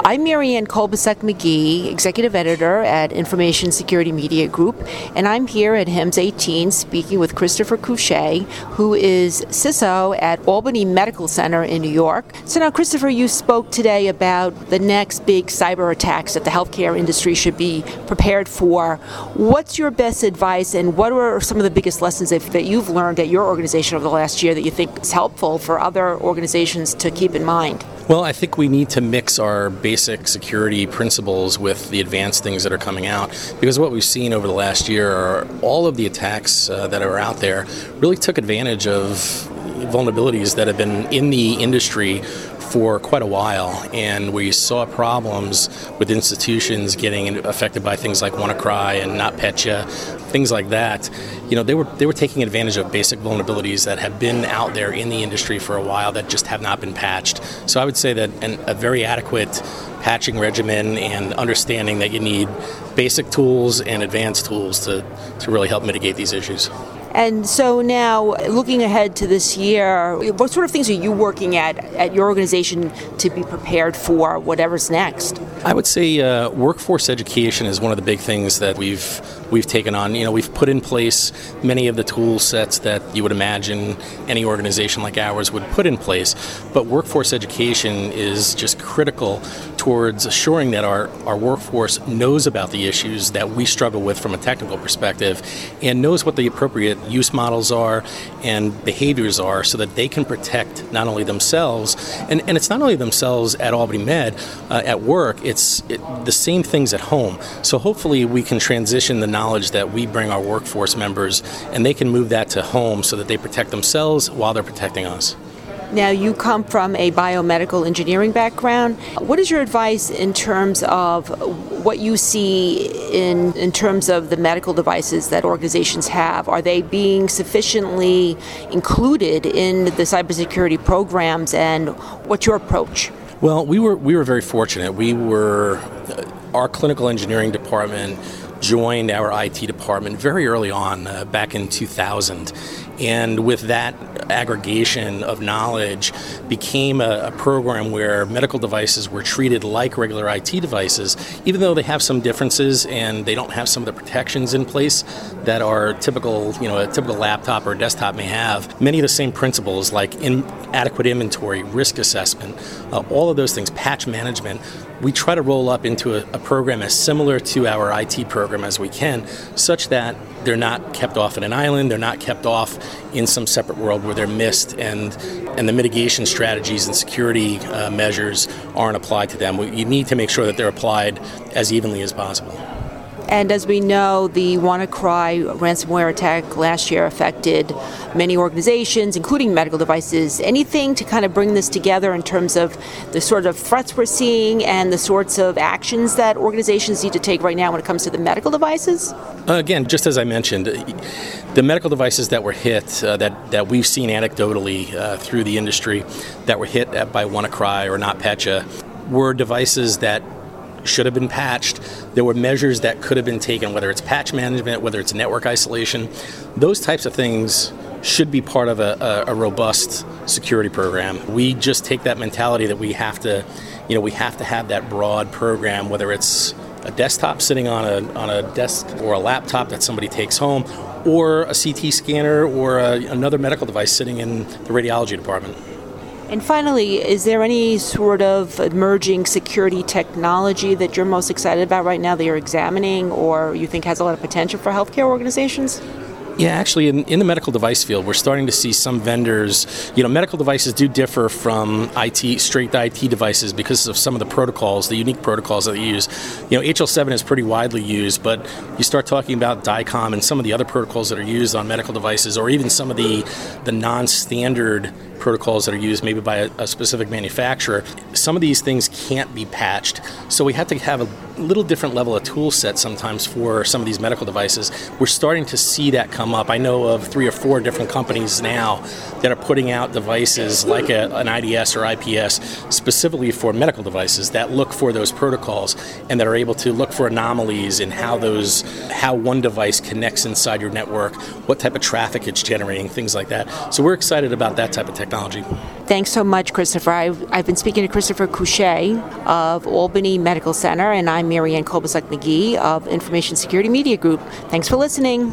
I'm Marianne Kolbasuk McGee, Executive Editor at Information Security Media Group, and I'm here at HIMSS 18 speaking with Christopher Couchet, who is CISO at Albany Medical Center in New York. So now, Christopher, you spoke today about the next big cyber attacks that the healthcare industry should be prepared for. What's your best advice, and what are some of the biggest lessons that you've learned at your organization over the last year that you think is helpful for other organizations to keep in mind? Well, I think we need to mix our basic security principles with the advanced things that are coming out because what we've seen over the last year are all of the attacks uh, that are out there really took advantage of vulnerabilities that have been in the industry for quite a while, and we saw problems with institutions getting affected by things like WannaCry and NotPetya, things like that. You know, they were they were taking advantage of basic vulnerabilities that have been out there in the industry for a while that just have not been patched. So I would say that an, a very adequate patching regimen and understanding that you need basic tools and advanced tools to, to really help mitigate these issues. And so now, looking ahead to this year, what sort of things are you working at at your organization to be prepared for whatever's next? I would say uh, workforce education is one of the big things that we've we've taken on. You know, we've put in place many of the tool sets that you would imagine any organization like ours would put in place, but workforce education is just critical towards assuring that our, our workforce knows about the issues that we struggle with from a technical perspective and knows what the appropriate use models are and behaviors are so that they can protect not only themselves, and, and it's not only themselves at Albany Med, uh, at work, it's it, the same things at home. So hopefully we can transition the knowledge that we bring our workforce members and they can move that to home so that they protect themselves while they're protecting us. Now, you come from a biomedical engineering background. What is your advice in terms of what you see in, in terms of the medical devices that organizations have? Are they being sufficiently included in the cybersecurity programs, and what's your approach? Well, we were we were very fortunate. We were uh, our clinical engineering department joined our IT department very early on, uh, back in 2000. And with that aggregation of knowledge, became a, a, program where medical devices were treated like regular IT devices, even though they have some differences and they don't have some of the protections in place that are typical, you know, a typical laptop or desktop may have. Many of the same principles, like in adequate inventory, risk assessment, uh, all of those things, patch management, we try to roll up into a, a program as similar to our IT program as we can, such that they're not kept off in an island, they're not kept off in some separate world where they're missed, and and the mitigation strategies and security uh, measures aren't applied to them. We, you need to make sure that they're applied as evenly as possible. And as we know, the WannaCry ransomware attack last year affected many organizations, including medical devices. Anything to kind of bring this together in terms of the sort of threats we're seeing and the sorts of actions that organizations need to take right now when it comes to the medical devices? Uh, again, just as I mentioned, the medical devices that were hit, uh, that, that we've seen anecdotally uh, through the industry, that were hit by WannaCry or NotPetya, were devices that should have been patched. There were measures that could have been taken, whether it's patch management, whether it's network isolation. Those types of things should be part of a, a, a robust security program. We just take that mentality that we have to, you know, we have to have that broad program, whether it's a desktop sitting on a, on a desk or a laptop that somebody takes home, or a CT scanner or a, another medical device sitting in the radiology department. And finally, is there any sort of emerging security technology that you're most excited about right now that you're examining or you think has a lot of potential for healthcare organizations? Yeah, actually, in, in the medical device field, we're starting to see some vendors. You know, medical devices do differ from IT straight IT devices because of some of the protocols, the unique protocols that they use. You know, HL7 is pretty widely used, but you start talking about DICOM and some of the other protocols that are used on medical devices, or even some of the the non-standard protocols that are used maybe by a, a, specific manufacturer. Some of these things can't be patched, so we have to have a little different level of tool set sometimes for some of these medical devices. We're starting to see that come up. I know of three or four different companies now that are putting out devices like a, an IDS or IPS specifically for medical devices that look for those protocols and that are able to look for anomalies in how those how one device connects inside your network, what type of traffic it's generating, things like that. So we're excited about that type of technology technology. Thanks so much, Christopher. I've, I've been speaking to Christopher Couchet of Albany Medical Center, and I'm Marianne Kolbasuk McGee of Information Security Media Group. Thanks for listening.